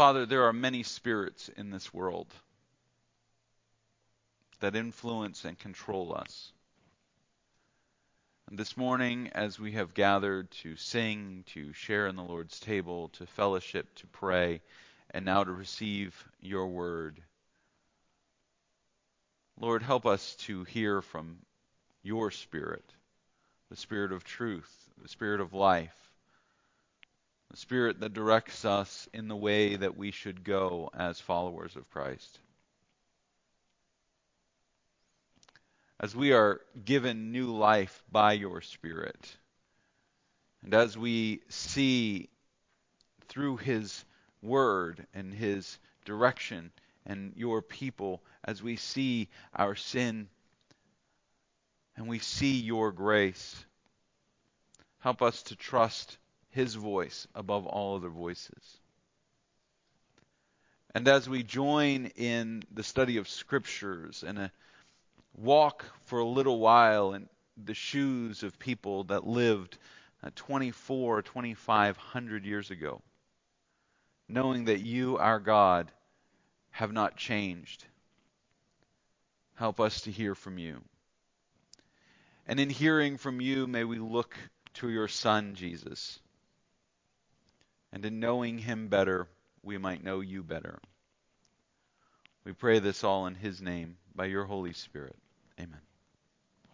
Father, there are many spirits in this world that influence and control us. And this morning, as we have gathered to sing, to share in the Lord's table, to fellowship, to pray, and now to receive your word, Lord, help us to hear from your Spirit, the Spirit of truth, the Spirit of life, the Spirit that directs us in the way that we should go as followers of Christ. As we are given new life by your Spirit, and as we see through His Word and His direction and your people, as we see our sin and we see your grace, help us to trust his voice above all other voices. And as we join in the study of scriptures and a walk for a little while in the shoes of people that lived uh, 24, 2500 years ago, knowing that you, our God, have not changed. Help us to hear from you. And in hearing from you, may we look to your Son, Jesus. And in knowing him better, we might know you better. We pray this all in his name by your Holy Spirit. Amen.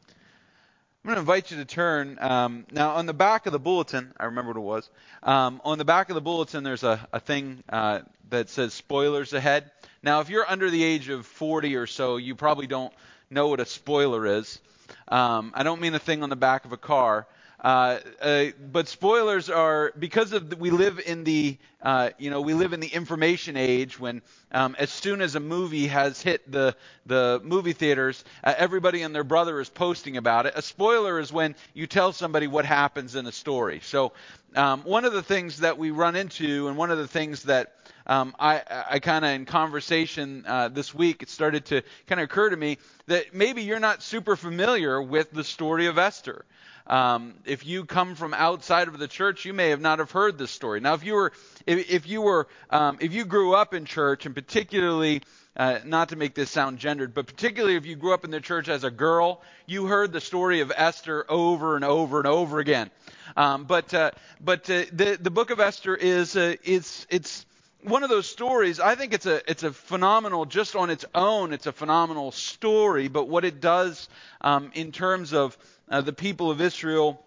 I'm going to invite you to turn. Um, now, on the back of the bulletin, I remember what it was. Um, on the back of the bulletin, there's a, a thing uh, that says spoilers ahead. Now, if you're under the age of 40 or so, you probably don't know what a spoiler is. Um, I don't mean a thing on the back of a car. Uh, uh, but spoilers are because of the, we live in the uh, you know we live in the information age when um, as soon as a movie has hit the the movie theaters, uh, everybody and their brother is posting about it. A spoiler is when you tell somebody what happens in a story. So um, one of the things that we run into, and one of the things that um, I, I kind of in conversation uh, this week, it started to kind of occur to me that maybe you're not super familiar with the story of Esther. Um, if you come from outside of the church, you may have not have heard this story. Now, if you were, if, if you were, um, if you grew up in church, and particularly, uh, not to make this sound gendered, but particularly if you grew up in the church as a girl, you heard the story of Esther over and over and over again. Um, but uh, but uh, the the book of Esther is uh, it's it's one of those stories. I think it's a it's a phenomenal just on its own. It's a phenomenal story, but what it does um, in terms of uh, the people of Israel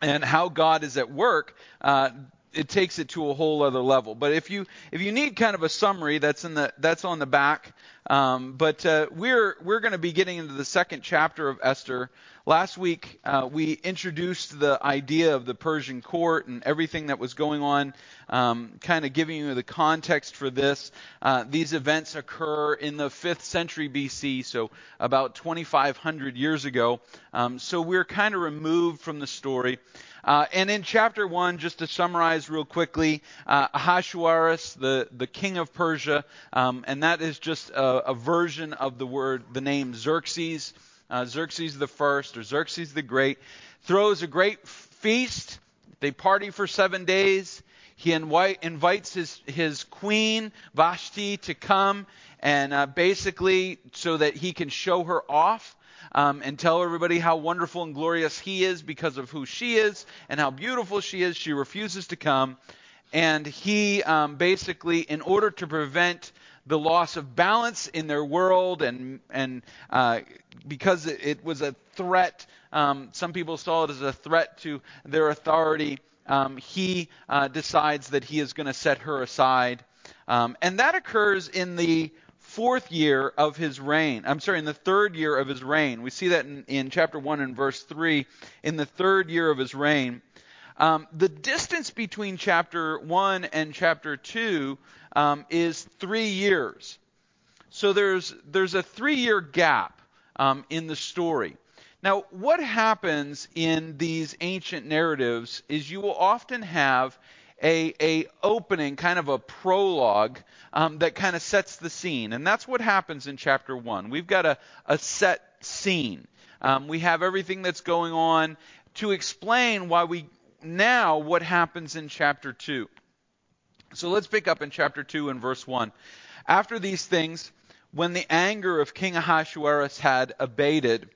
and how God is at work, uh, it takes it to a whole other level. But if you if you need kind of a summary, that's in the that's on the back. Um, but uh, we're we're going to be getting into the second chapter of Esther. Last week uh, we introduced the idea of the Persian court and everything that was going on, um, kind of giving you the context for this. Uh, these events occur in the fifth century BC, so about 2,500 years ago. Um, so we're kind of removed from the story. Uh, and in chapter 1, just to summarize real quickly, uh, Ahasuerus, the, the king of Persia, um, and that is just a, a, version of the word, the name Xerxes, uh, Xerxes the first, or Xerxes the Great, throws a great feast. They party for seven days. He invite, invites his, his queen, Vashti, to come and uh, basically so that he can show her off um, and tell everybody how wonderful and glorious he is because of who she is and how beautiful she is. She refuses to come. And he um, basically, in order to prevent the loss of balance in their world, and and uh, because it, it, was a threat, um, some people saw it as a threat to their authority. Um, he uh, decides that he is going to set her aside, um, and that occurs in the fourth year of his reign. I'm sorry, in the third year of his reign. We see that in, in chapter 1 and verse 3. In the third year of his reign. Um, the distance between chapter 1 and chapter 2 um, is three years. So there's, there's a three year gap um, in the story. Now, what happens in these ancient narratives is you will often have a, a opening, kind of a prologue um, that kind of sets the scene. And that's what happens in chapter 1. We've got a, a set scene. Um, we have everything that's going on to explain why we now what happens in chapter 2. So let's pick up in chapter 2 and verse 1. After these things, when the anger of King Ahasuerus had abated,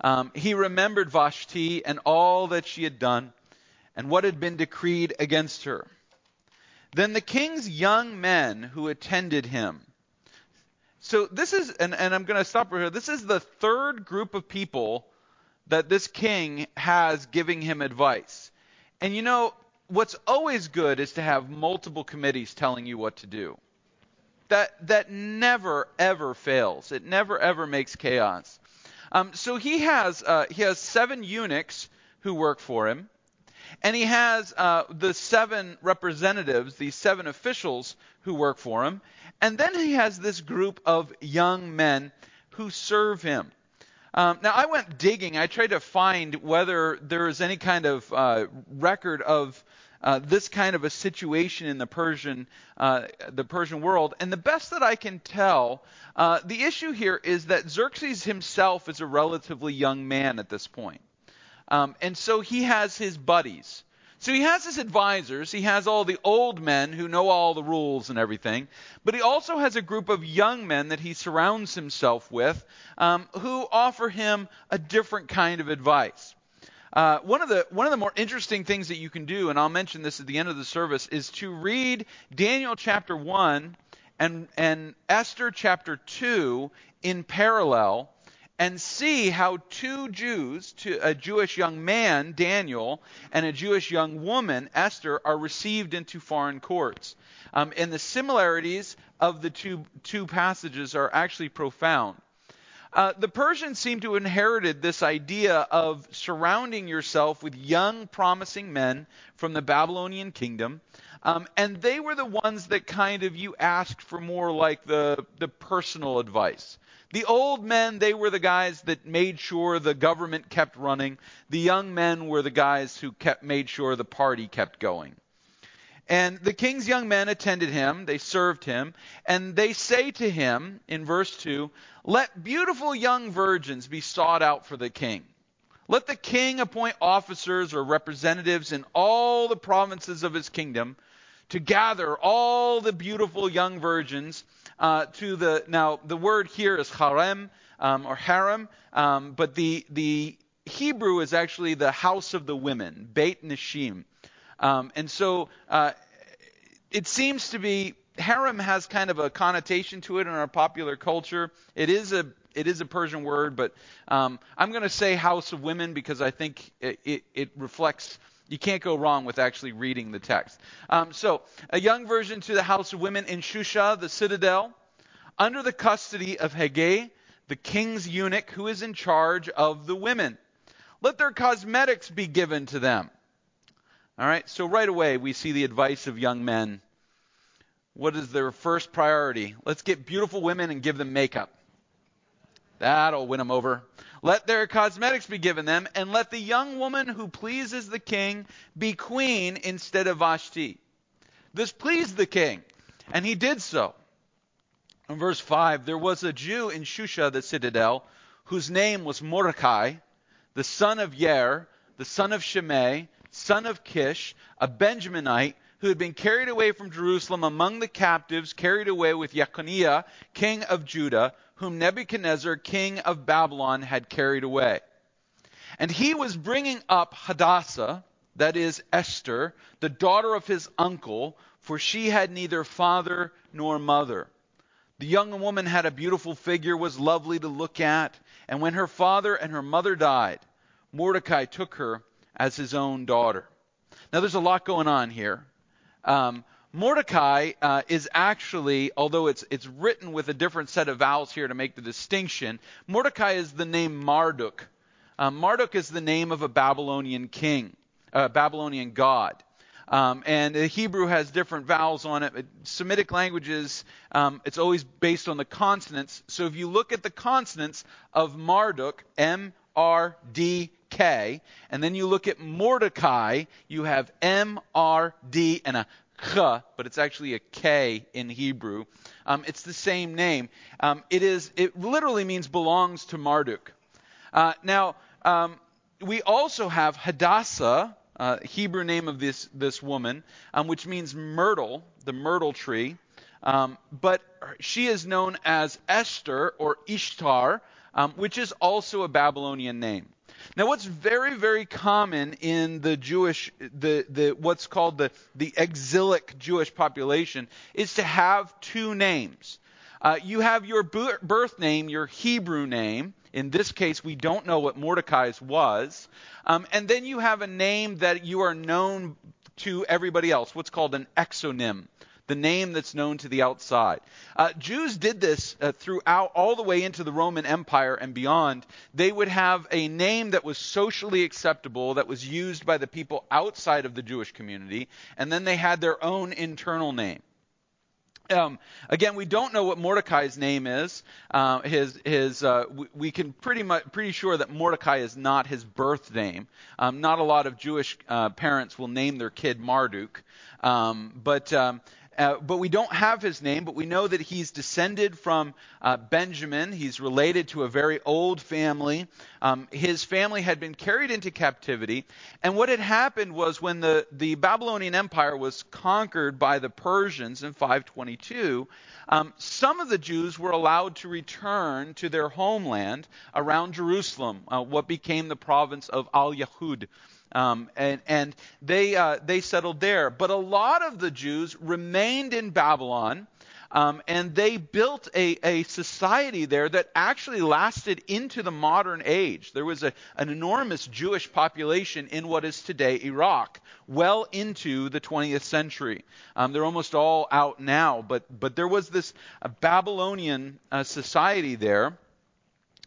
um, he remembered Vashti and all that she had done and what had been decreed against her. Then the king's young men who attended him. So this is, and, and I'm going to stop right here. This is the third group of people that this king has giving him advice. And you know, what's always good is to have multiple committees telling you what to do. That that never ever fails. It never ever makes chaos. Um, so he has uh, he has seven eunuchs who work for him, and he has uh, the seven representatives, these seven officials who work for him, and then he has this group of young men who serve him. Um, now, I went digging. I tried to find whether there is any kind of uh, record of uh, this kind of a situation in the Persian, uh, the Persian world. And the best that I can tell, uh, the issue here is that Xerxes himself is a relatively young man at this point. Um, and so he has his buddies. So he has his advisors, he has all the old men who know all the rules and everything, but he also has a group of young men that he surrounds himself with um, who offer him a different kind of advice. Uh, one of the one of the more interesting things that you can do, and I'll mention this at the end of the service, is to read Daniel chapter one and and Esther chapter two in parallel and see how two Jews, a Jewish young man, Daniel, and a Jewish young woman, Esther, are received into foreign courts. Um, and the similarities of the two, two passages are actually profound. Uh, the Persians seem to have inherited this idea of surrounding yourself with young, promising men from the Babylonian kingdom. Um, and they were the ones that kind of you asked for more like the, the personal advice. The old men, they were the guys that made sure the government kept running. The young men were the guys who kept made sure the party kept going. And the king's young men attended him, they served him, and they say to him in verse 2, Let beautiful young virgins be sought out for the king. Let the king appoint officers or representatives in all the provinces of his kingdom to gather all the beautiful young virgins uh, to the now the word here is harem um, or harem, um, but the the Hebrew is actually the house of the women, Beit Nishim, um, and so uh, it seems to be harem has kind of a connotation to it in our popular culture. It is a it is a Persian word, but um, I'm going to say house of women because I think it, it, it reflects you can't go wrong with actually reading the text. Um, so, a young version to the house of women in Shusha, the citadel, under the custody of Hegai, the king's eunuch who is in charge of the women. Let their cosmetics be given to them. All right, so right away we see the advice of young men. What is their first priority? Let's get beautiful women and give them makeup. That'll win them over. Let their cosmetics be given them, and let the young woman who pleases the king be queen instead of Vashti. This pleased the king, and he did so. In verse 5, there was a Jew in Shusha, the citadel, whose name was Mordecai, the son of Yair, the son of Shimei, son of Kish, a Benjaminite, who had been carried away from Jerusalem among the captives, carried away with Jeconiah, king of Judah, whom Nebuchadnezzar, king of Babylon, had carried away. And he was bringing up Hadassah, that is Esther, the daughter of his uncle, for she had neither father nor mother. The young woman had a beautiful figure, was lovely to look at, and when her father and her mother died, Mordecai took her as his own daughter. Now, there's a lot going on here. Um, Mordecai uh, is actually, although it's it's written with a different set of vowels here to make the distinction, Mordecai is the name Marduk. Uh, Marduk is the name of a Babylonian king, a Babylonian god. Um, and the Hebrew has different vowels on it. Semitic languages, um, it's always based on the consonants. So if you look at the consonants of Marduk, M R D K, and then you look at Mordecai, you have M R D and a ch, but it's actually a k in Hebrew. Um, it's the same name. Um, it is. It literally means belongs to Marduk. Uh, now um, we also have Hadassah, uh, Hebrew name of this this woman, um, which means myrtle, the myrtle tree. Um, but she is known as Esther or Ishtar, um, which is also a Babylonian name. Now, what's very, very common in the Jewish, the, the what's called the, the exilic Jewish population is to have two names. Uh, you have your birth name, your Hebrew name. In this case, we don't know what Mordecai's was. Um, and then you have a name that you are known to everybody else, what's called an exonym the name that's known to the outside. Uh, Jews did this uh, throughout all the way into the Roman Empire and beyond. They would have a name that was socially acceptable, that was used by the people outside of the Jewish community, and then they had their own internal name. Um, again, we don't know what Mordecai's name is. Uh, his, his, uh, we, we, can pretty much, pretty sure that Mordecai is not his birth name. Um, not a lot of Jewish uh, parents will name their kid Marduk, um, but um, uh, but we don't have his name, but we know that he's descended from uh, Benjamin. He's related to a very old family. Um, his family had been carried into captivity. And what had happened was when the, the Babylonian Empire was conquered by the Persians in 522, um, some of the Jews were allowed to return to their homeland around Jerusalem, uh, what became the province of Al Yahud. Um, and, and they, uh, they settled there. But a lot of the Jews remained in Babylon, um, and they built a, a society there that actually lasted into the modern age. There was a, an enormous Jewish population in what is today Iraq, well into the 20th century. Um, they're almost all out now, but, but there was this Babylonian uh, society there.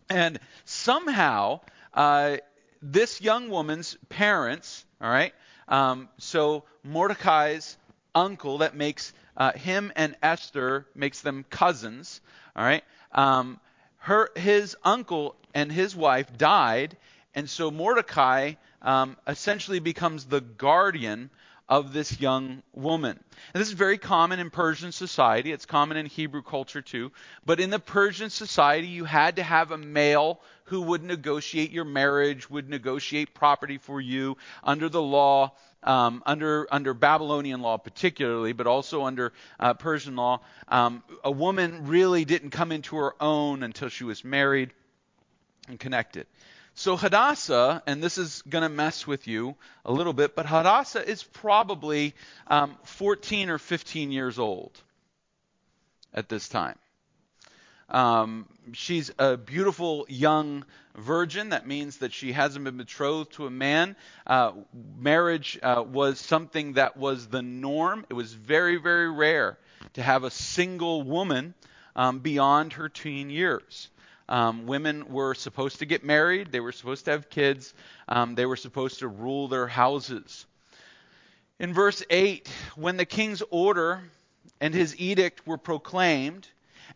And somehow, uh, this young woman's parents, all right, um, so Mordecai's uncle, that makes uh, him and Esther, makes them cousins, all right, um, her, his uncle and his wife died, and so Mordecai um, essentially becomes the guardian of this young woman. And this is very common in Persian society. It's common in Hebrew culture too. But in the Persian society, you had to have a male who would negotiate your marriage, would negotiate property for you under the law, um, under under Babylonian law particularly, but also under uh, Persian law. Um, a woman really didn't come into her own until she was married and connected. So Hadassah, and this is going to mess with you a little bit, but Hadassah is probably um, 14 or 15 years old at this time. Um, she's a beautiful young virgin. That means that she hasn't been betrothed to a man. Uh, marriage uh, was something that was the norm. It was very, very rare to have a single woman um, beyond her teen years. Um, women were supposed to get married, they were supposed to have kids, um, they were supposed to rule their houses. In verse 8, when the king's order and his edict were proclaimed,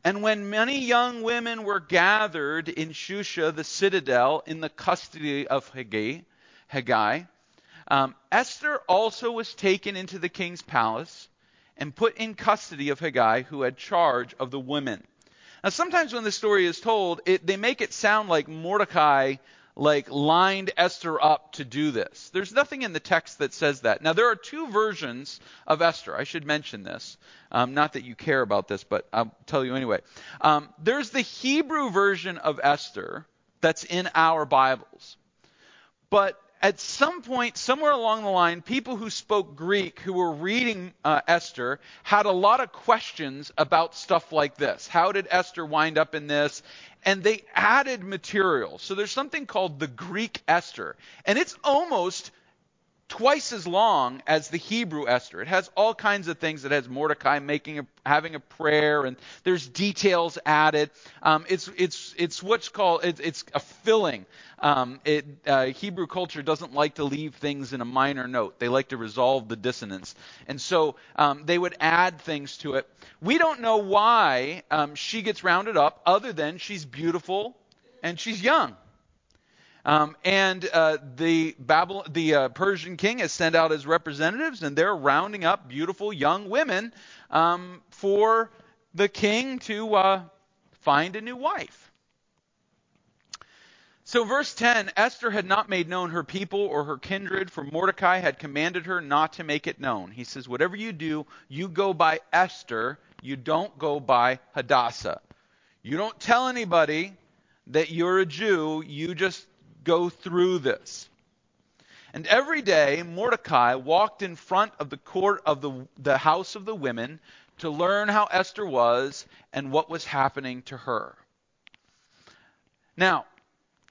and when many young women were gathered in Shusha, the citadel, in the custody of Hegai, um, Esther also was taken into the king's palace and put in custody of Hegai, who had charge of the women. Now, sometimes when the story is told, it, they make it sound like Mordecai like lined Esther up to do this. There's nothing in the text that says that. Now, there are two versions of Esther. I should mention this. Um, not that you care about this, but I'll tell you anyway. Um, there's the Hebrew version of Esther that's in our Bibles. But at some point, somewhere along the line, people who spoke Greek who were reading uh, Esther had a lot of questions about stuff like this. How did Esther wind up in this? And they added material. So there's something called the Greek Esther. And it's almost twice as long as the Hebrew Esther. It has all kinds of things. It has Mordecai making a, having a prayer, and there's details added. Um, it's it's it's what's called it, it's a filling. Um, it, uh, Hebrew culture doesn't like to leave things in a minor note. They like to resolve the dissonance, and so um, they would add things to it. We don't know why um, she gets rounded up, other than she's beautiful and she's young. Um, and uh, the the uh, Persian king has sent out his representatives, and they're rounding up beautiful young women um, for the king to uh, find a new wife. So, verse 10 Esther had not made known her people or her kindred, for Mordecai had commanded her not to make it known. He says, Whatever you do, you go by Esther, you don't go by Hadassah. You don't tell anybody that you're a Jew, you just go through this. And every day, Mordecai walked in front of the court of the, the house of the women to learn how Esther was and what was happening to her. Now,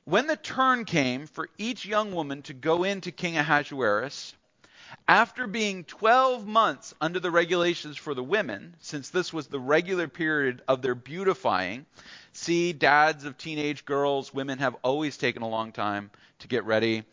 when the turn came for each young woman to go into King Ahasuerus, after being 12 months under the regulations for the women, since this was the regular period of their beautifying, see, dads of teenage girls, women have always taken a long time to get ready.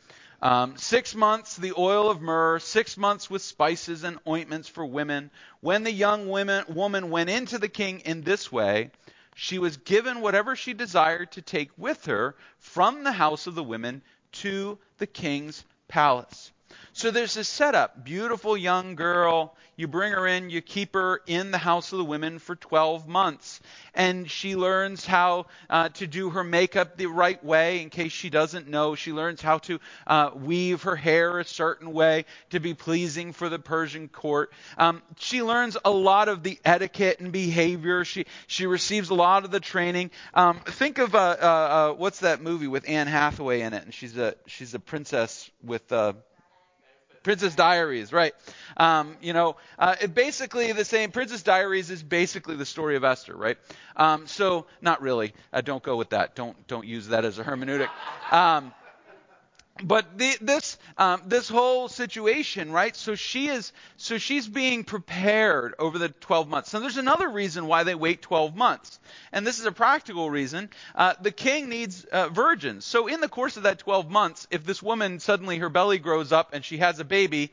Um, six months the oil of myrrh, six months with spices and ointments for women. When the young women, woman went into the king in this way, she was given whatever she desired to take with her from the house of the women to the king's palace. So there's this setup. Beautiful young girl. You bring her in, you keep her in the house of the women for 12 months. And she learns how uh, to do her makeup the right way in case she doesn't know. She learns how to uh, weave her hair a certain way to be pleasing for the Persian court. Um, she learns a lot of the etiquette and behavior. She, she receives a lot of the training. Um, think of, uh, uh, uh what's that movie with Anne Hathaway in it? And she's a, she's a princess with. Uh, Princess Diaries, right? Um, you know, uh, basically the same. Princess Diaries is basically the story of Esther, right? Um, so not really. Uh, don't go with that. Don't don't use that as a hermeneutic. Um, but the, this um, this whole situation, right? So she is so she's being prepared over the 12 months. Now there's another reason why they wait 12 months, and this is a practical reason. Uh, the king needs uh, virgins. So in the course of that 12 months, if this woman suddenly her belly grows up and she has a baby,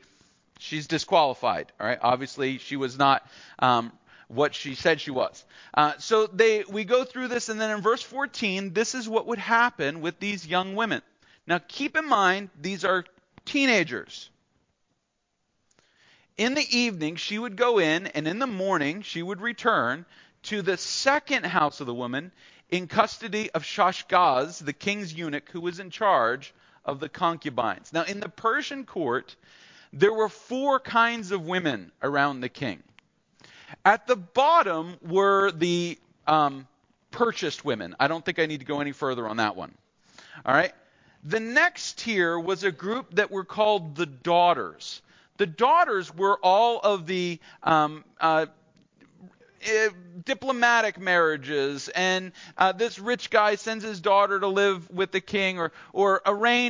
she's disqualified. All right, obviously she was not. Um, what she said she was. Uh, so they, we go through this, and then in verse 14, this is what would happen with these young women. Now keep in mind, these are teenagers. In the evening, she would go in, and in the morning, she would return to the second house of the woman in custody of Shashgaz, the king's eunuch, who was in charge of the concubines. Now, in the Persian court, there were four kinds of women around the king. At the bottom were the um, purchased women. I don't think I need to go any further on that one. All right? The next tier was a group that were called the daughters. The daughters were all of the um, uh, uh, diplomatic marriages, and uh, this rich guy sends his daughter to live with the king, or, or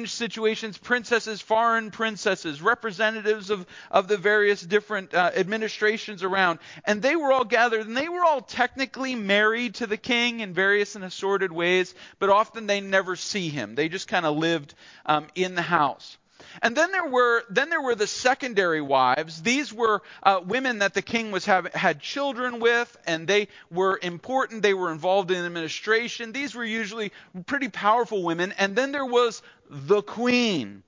situations, princesses, foreign princesses, representatives of, of the various different uh, administrations around. And they were all gathered, and they were all technically married to the king in various and assorted ways, but often they never see him. They just kind of lived um, in the house. And then there were then there were the secondary wives. These were uh, women that the king was have, had children with, and they were important. They were involved in administration. These were usually pretty powerful women. And then there was the queen.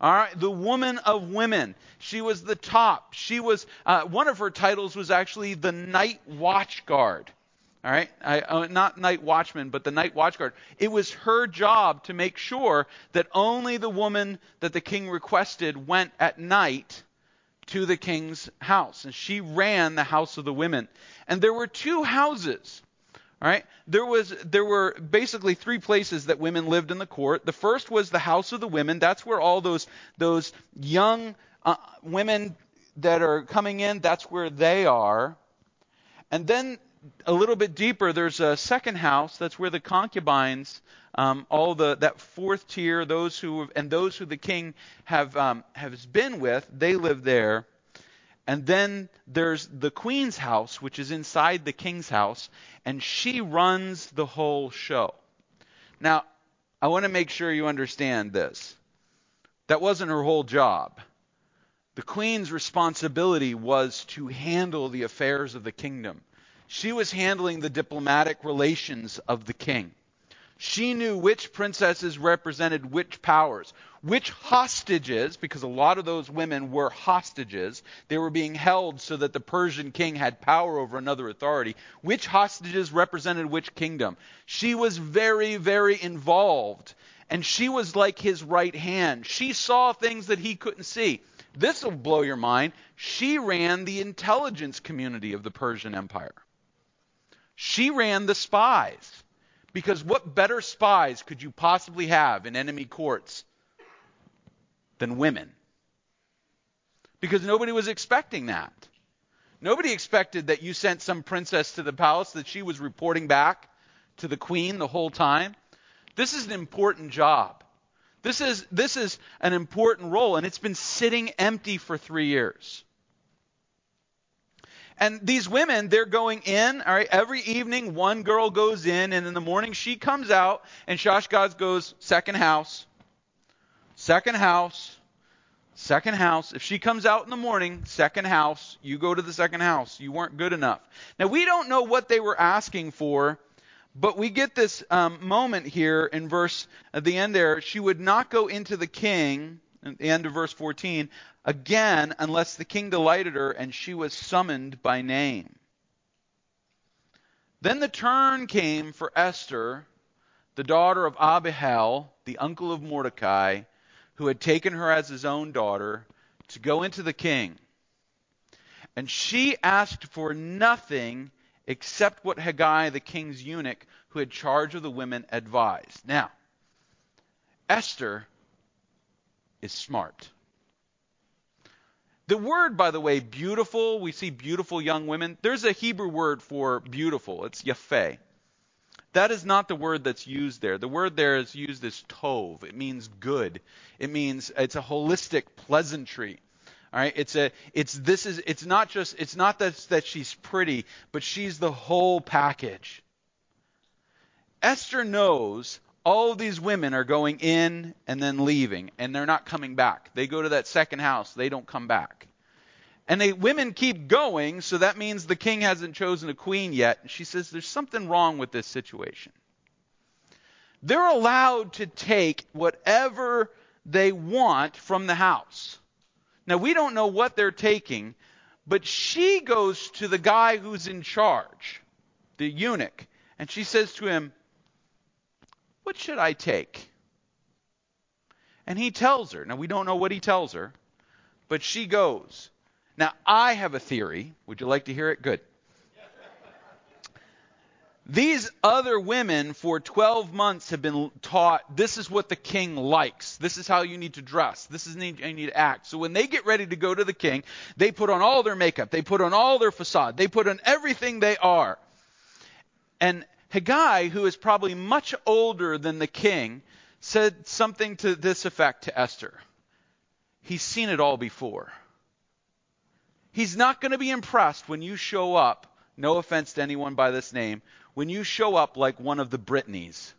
All right, the woman of women. She was the top. She was uh, one of her titles was actually the night watch guard. All right, I, uh, not night watchman, but the night watch guard. It was her job to make sure that only the woman that the king requested went at night to the king's house, and she ran the house of the women. And there were two houses. All right, there was there were basically three places that women lived in the court. The first was the house of the women. That's where all those those young uh, women that are coming in. That's where they are. And then a little bit deeper, there's a second house. That's where the concubines, um, all the that fourth tier, those who and those who the king have um, has been with, they live there. And then there's the queen's house, which is inside the king's house, and she runs the whole show. Now, I want to make sure you understand this. That wasn't her whole job. The queen's responsibility was to handle the affairs of the kingdom. She was handling the diplomatic relations of the king. She knew which princesses represented which powers, which hostages, because a lot of those women were hostages, they were being held so that the Persian king had power over another authority, which hostages represented which kingdom. She was very, very involved and she was like his right hand. She saw things that he couldn't see. This will blow your mind. She ran the intelligence community of the Persian Empire. She ran the spies. Because what better spies could you possibly have in enemy courts than women? Because nobody was expecting that. Nobody expected that you sent some princess to the palace that she was reporting back to the queen the whole time. This is an important job. This is, this is an important role, and it's been sitting empty for three years. And these women, they're going in, all right, every evening one girl goes in, and in the morning she comes out, and Shashgaz goes, second house, second house, second house. If she comes out in the morning, second house, you go to the second house. You weren't good enough. Now, we don't know what they were asking for but we get this um, moment here in verse at the end there. She would not go into the king, at the end of verse 14, again unless the king delighted her and she was summoned by name. Then the turn came for Esther, the daughter of Abihail, the uncle of Mordecai, who had taken her as his own daughter, to go into the king. And she asked for nothing except what Hegai, the king's eunuch, who had charge of the women, advised. Now, Esther is smart. The word, by the way, beautiful, we see beautiful young women. There's a Hebrew word for beautiful. It's yafeh. That is not the word that's used there. The word there is used as tov. It means good. It means it's a holistic pleasantry. All right, it's a it's this is it's not just it's not that that she's pretty, but she's the whole package. Esther knows all these women are going in and then leaving, and they're not coming back. They go to that second house, they don't come back. And the women keep going, so that means the king hasn't chosen a queen yet. And she says, There's something wrong with this situation. They're allowed to take whatever they want from the house. Now, we don't know what they're taking, but she goes to the guy who's in charge, the eunuch, and she says to him, What should I take? And he tells her. Now, we don't know what he tells her, but she goes. Now, I have a theory. Would you like to hear it? Good. These other women for 12 months have been taught this is what the king likes. This is how you need to dress. This is how you need to act. So when they get ready to go to the king, they put on all their makeup. They put on all their facade. They put on everything they are. And Hegai, who is probably much older than the king, said something to this effect to Esther. He's seen it all before. He's not going to be impressed when you show up, no offense to anyone by this name, when you show up like one of the Britneys,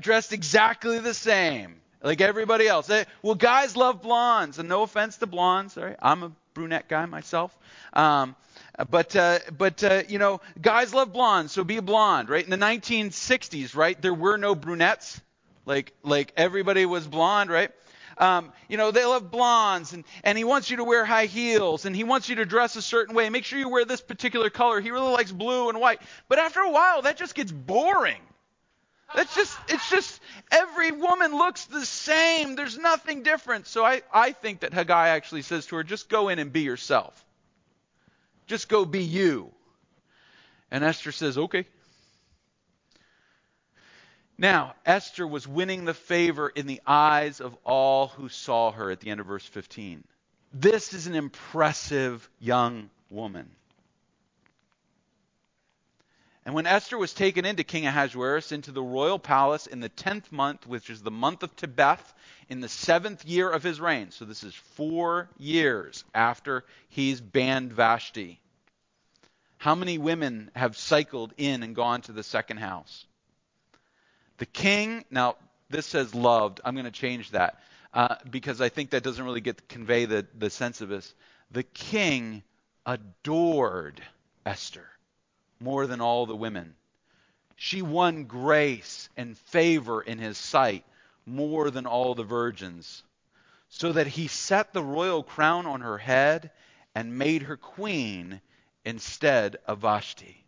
dressed exactly the same, like everybody else. Well, guys love blondes, and no offense to blondes. Sorry, I'm a brunette guy myself. Um, but uh, but uh, you know, guys love blondes, so be a blonde, right? In the 1960s, right, there were no brunettes. Like like everybody was blonde, right? Um, you know, they love blondes, and, and he wants you to wear high heels, and he wants you to dress a certain way. Make sure you wear this particular color. He really likes blue and white. But after a while, that just gets boring. That's just, it's just, every woman looks the same. There's nothing different. So I, I think that Hegai actually says to her, just go in and be yourself. Just go be you. And Esther says, okay. Now, Esther was winning the favor in the eyes of all who saw her at the end of verse 15. This is an impressive young woman. And when Esther was taken into King Ahasuerus into the royal palace in the tenth month, which is the month of Tebeth, in the seventh year of his reign, so this is four years after he's banned Vashti, how many women have cycled in and gone to the second house? The king, now this says loved. I'm going to change that uh, because I think that doesn't really get convey the, the sense of this. The king adored Esther more than all the women. She won grace and favor in his sight more than all the virgins, so that he set the royal crown on her head and made her queen instead of Vashti.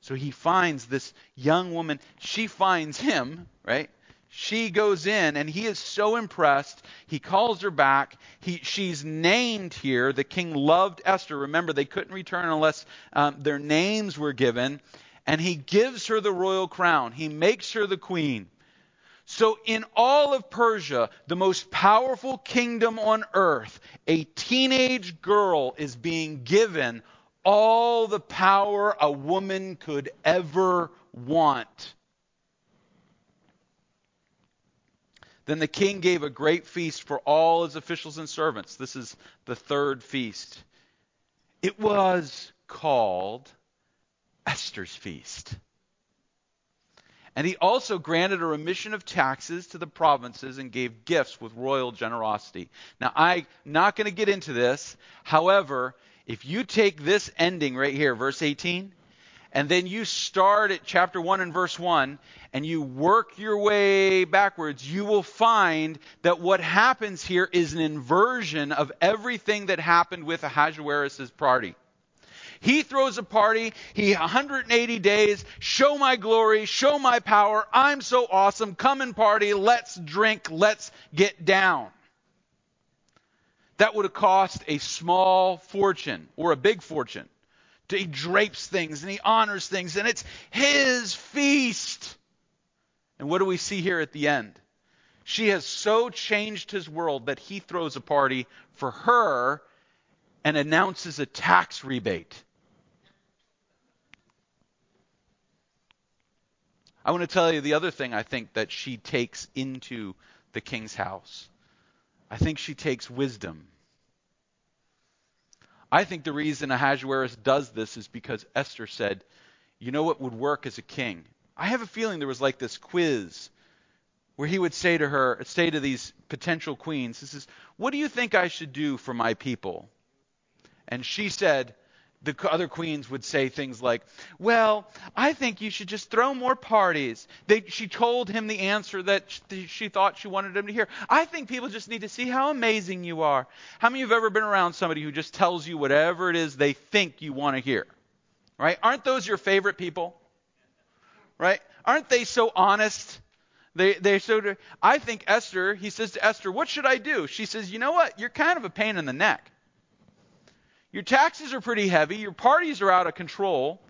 So he finds this young woman. She finds him, right? She goes in and he is so impressed. He calls her back. He, she's named here. The king loved Esther. Remember, they couldn't return unless um, their names were given. And he gives her the royal crown. He makes her the queen. So, in all of Persia, the most powerful kingdom on earth, a teenage girl is being given all the power a woman could ever want. Then the king gave a great feast for all his officials and servants. This is the third feast. It was called Esther's feast. And he also granted a remission of taxes to the provinces and gave gifts with royal generosity. Now, I'm not going to get into this. However, if you take this ending right here, verse 18, and then you start at chapter 1 and verse 1 and you work your way backwards, you will find that what happens here is an inversion of everything that happened with Ahasuerus' party. He throws a party, he 180 days, show my glory, show my power, I'm so awesome, come and party, let's drink, let's get down. That would have cost a small fortune or a big fortune he drapes things and he honors things, and it's his feast. And what do we see here at the end? She has so changed his world that he throws a party for her and announces a tax rebate. I want to tell you the other thing I think that she takes into the king's house. I think she takes wisdom. I think the reason Ahasuerus does this is because Esther said, you know what would work as a king? I have a feeling there was like this quiz where he would say to her, say to these potential queens, this is, what do you think I should do for my people? And she said, the other queens would say things like, Well, I think you should just throw more parties. They, she told him the answer that she thought she wanted him to hear. I think people just need to see how amazing you are. How many of you have ever been around somebody who just tells you whatever it is they think you want to hear? Right? Aren't those your favorite people? Right? Aren't they so honest? They, they so. I think Esther, he says to Esther, What should I do? She says, You know what? You're kind of a pain in the neck. Your taxes are pretty heavy. Your parties are out of control.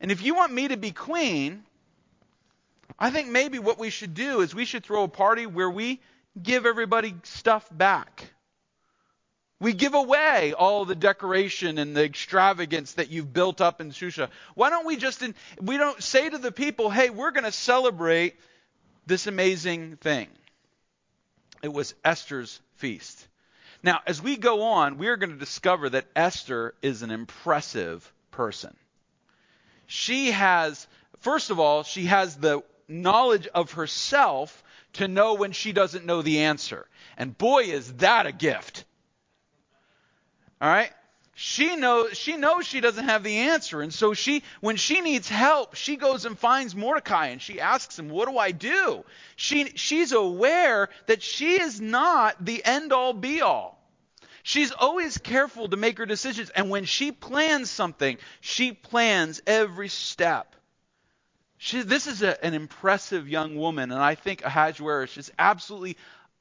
And if you want me to be queen, I think maybe what we should do is we should throw a party where we give everybody stuff back. We give away all the decoration and the extravagance that you've built up in Shusha. Why don't we just, in, we don't say to the people, hey, we're going to celebrate this amazing thing. It was Esther's feast. Now, as we go on, we are going to discover that Esther is an impressive person. She has, first of all, she has the knowledge of herself to know when she doesn't know the answer. And boy, is that a gift. All right? She knows she knows she doesn't have the answer. And so she when she needs help she goes and finds Mordecai and she asks him what do I do? She she's aware that she is not the end all be all she's always careful to make her decisions. And when she plans something she plans every step. She, this is a, an impressive young woman. And I think Ahasuerus just absolutely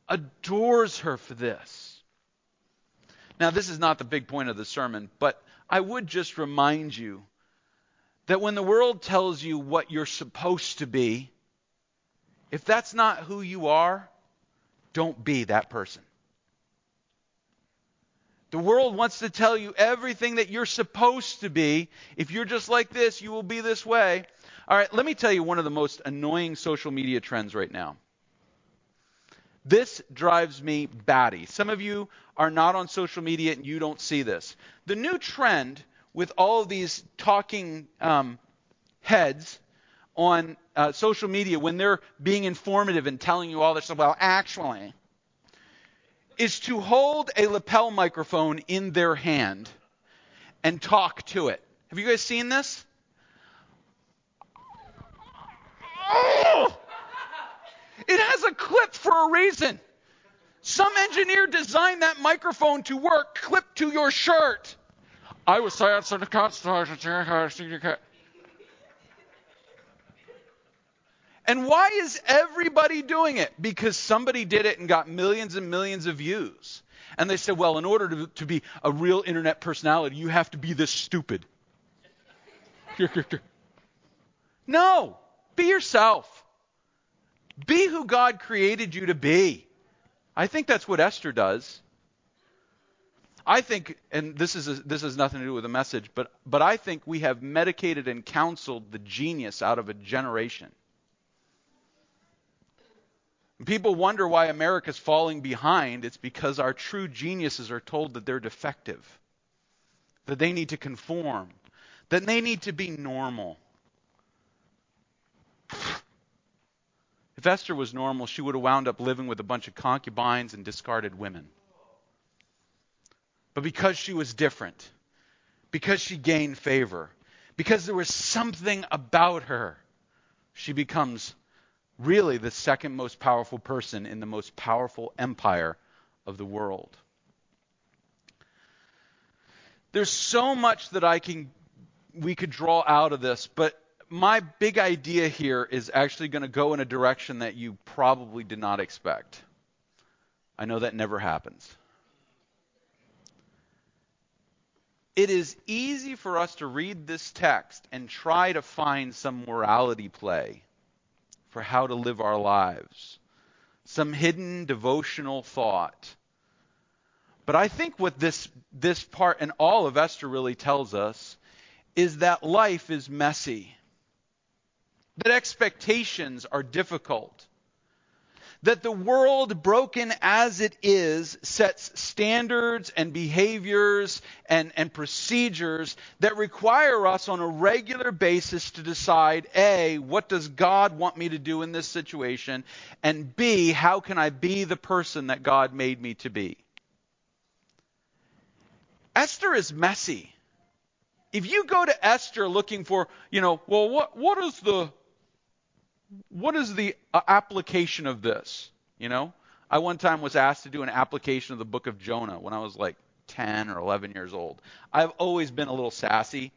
adores her for this now, this is not the big point of the sermon, but I would just remind you that when the world tells you what you're supposed to be, if that's not who you are, don't be that person. The world wants to tell you everything that you're supposed to be. If you're just like this, you will be this way. All right, let me tell you one of the most annoying social media trends right now. This drives me batty. Some of you are not on social media and you don't see this. The new trend with all of these talking um, heads on uh, social media when they're being informative and telling you all this stuff, well, actually, is to hold a lapel microphone in their hand and talk to it. Have you guys seen this? Oh! It has a clip for a reason. Some engineer designed that microphone to work clipped to your shirt. I was science in the And why is everybody doing it? Because somebody did it and got millions and millions of views. And they said, well, in order to, to be a real internet personality, you have to be this stupid. no, be yourself. Be who God created you to be. I think that's what Esther does. I think, and this is a, this has nothing to do with the message, but but I think we have medicated and counseled the genius out of a generation. People wonder why America's falling behind. It's because our true geniuses are told that they're defective, that they need to conform, that they need to be normal. If Esther was normal, she would have wound up living with a bunch of concubines and discarded women. But because she was different, because she gained favor, because there was something about her, she becomes really the second most powerful person in the most powerful empire of the world. There's so much that I can we could draw out of this, but my big idea here is actually going to go in a direction that you probably did not expect. I know that never happens. It is easy for us to read this text and try to find some morality play for how to live our lives, some hidden devotional thought. But I think what this, this part and all of Esther really tells us is that life is messy, that expectations are difficult, that the world, broken as it is, sets standards and behaviors and, and procedures that require us on a regular basis to decide A, what does God want me to do in this situation? And B, how can I be the person that God made me to be? Esther is messy. If you go to Esther looking for, you know, well, what, what is the what is the uh, application of this? You know, I one time was asked to do an application of the book of Jonah when I was like 10 or 11 years old. I've always been a little sassy.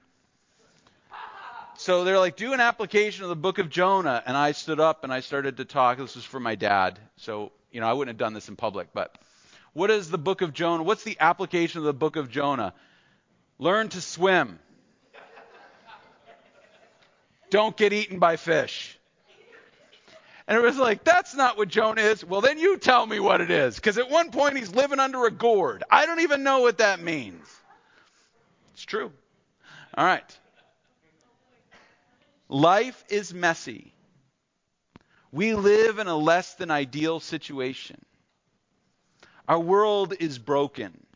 So they're like, do an application of the book of Jonah. And I stood up and I started to talk. This was for my dad. So, you know, I wouldn't have done this in public. But what is the book of Jonah? What's the application of the book of Jonah? Learn to swim. Don't get eaten by fish. And it was like, that's not what Jonah is. Well, then you tell me what it is. Because at one point he's living under a gourd. I don't even know what that means. It's true. All right. Life is messy. We live in a less than ideal situation. Our world is broken.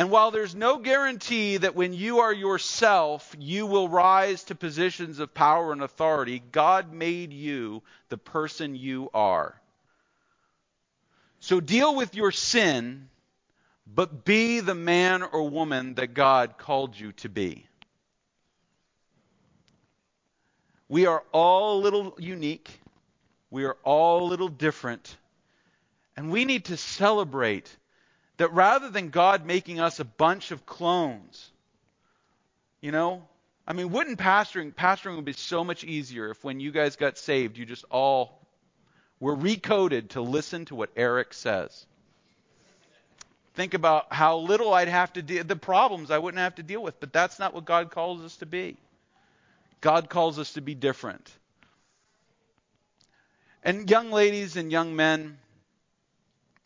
And while there's no guarantee that when you are yourself, you will rise to positions of power and authority, God made you the person you are. So deal with your sin, but be the man or woman that God called you to be. We are all a little unique. We are all a little different. And we need to celebrate that rather than God making us a bunch of clones, you know, I mean, wouldn't pastoring pastoring would be so much easier if when you guys got saved, you just all were recoded to listen to what Eric says. Think about how little I'd have to deal the problems I wouldn't have to deal with, but that's not what God calls us to be. God calls us to be different. And young ladies and young men,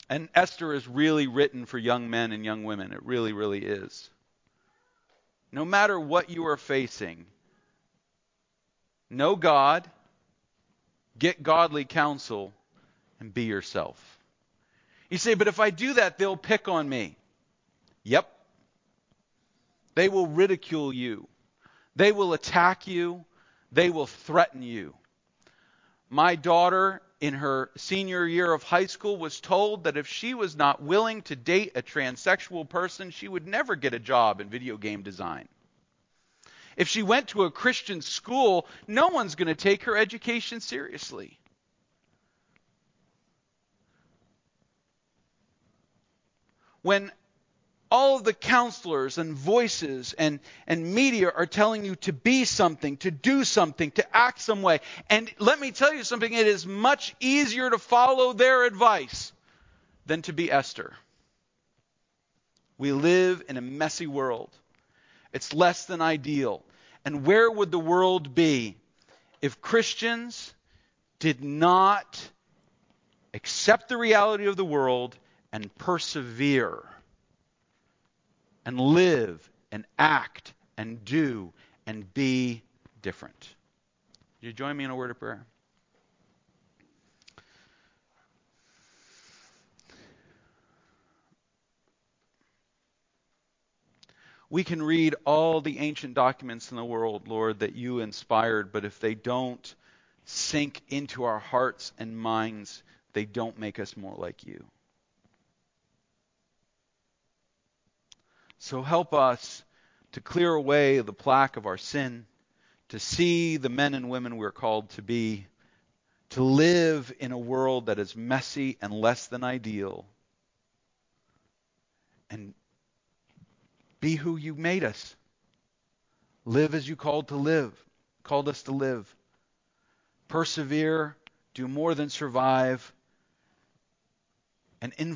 and Esther is really written for young men and young women. It really, really is. No matter what you are facing, know God, get godly counsel, and be yourself. You say, but if I do that, they'll pick on me. Yep. They will ridicule you. They will attack you. They will threaten you. My daughter in her senior year of high school was told that if she was not willing to date a transsexual person, she would never get a job in video game design. If she went to a Christian school, no one's going to take her education seriously. When all of the counselors and voices and, and media are telling you to be something, to do something, to act some way. And let me tell you something, it is much easier to follow their advice than to be Esther. We live in a messy world. It's less than ideal. And where would the world be if Christians did not accept the reality of the world and persevere and live and act and do and be different? Do you join me in a word of prayer? We can read all the ancient documents in the world, Lord, that you inspired, but if they don't sink into our hearts and minds, they don't make us more like you. So help us to clear away the plaque of our sin, to see the men and women we're called to be, to live in a world that is messy and less than ideal, and be who you made us. Live as you called to live, called us to live. Persevere, do more than survive, and influence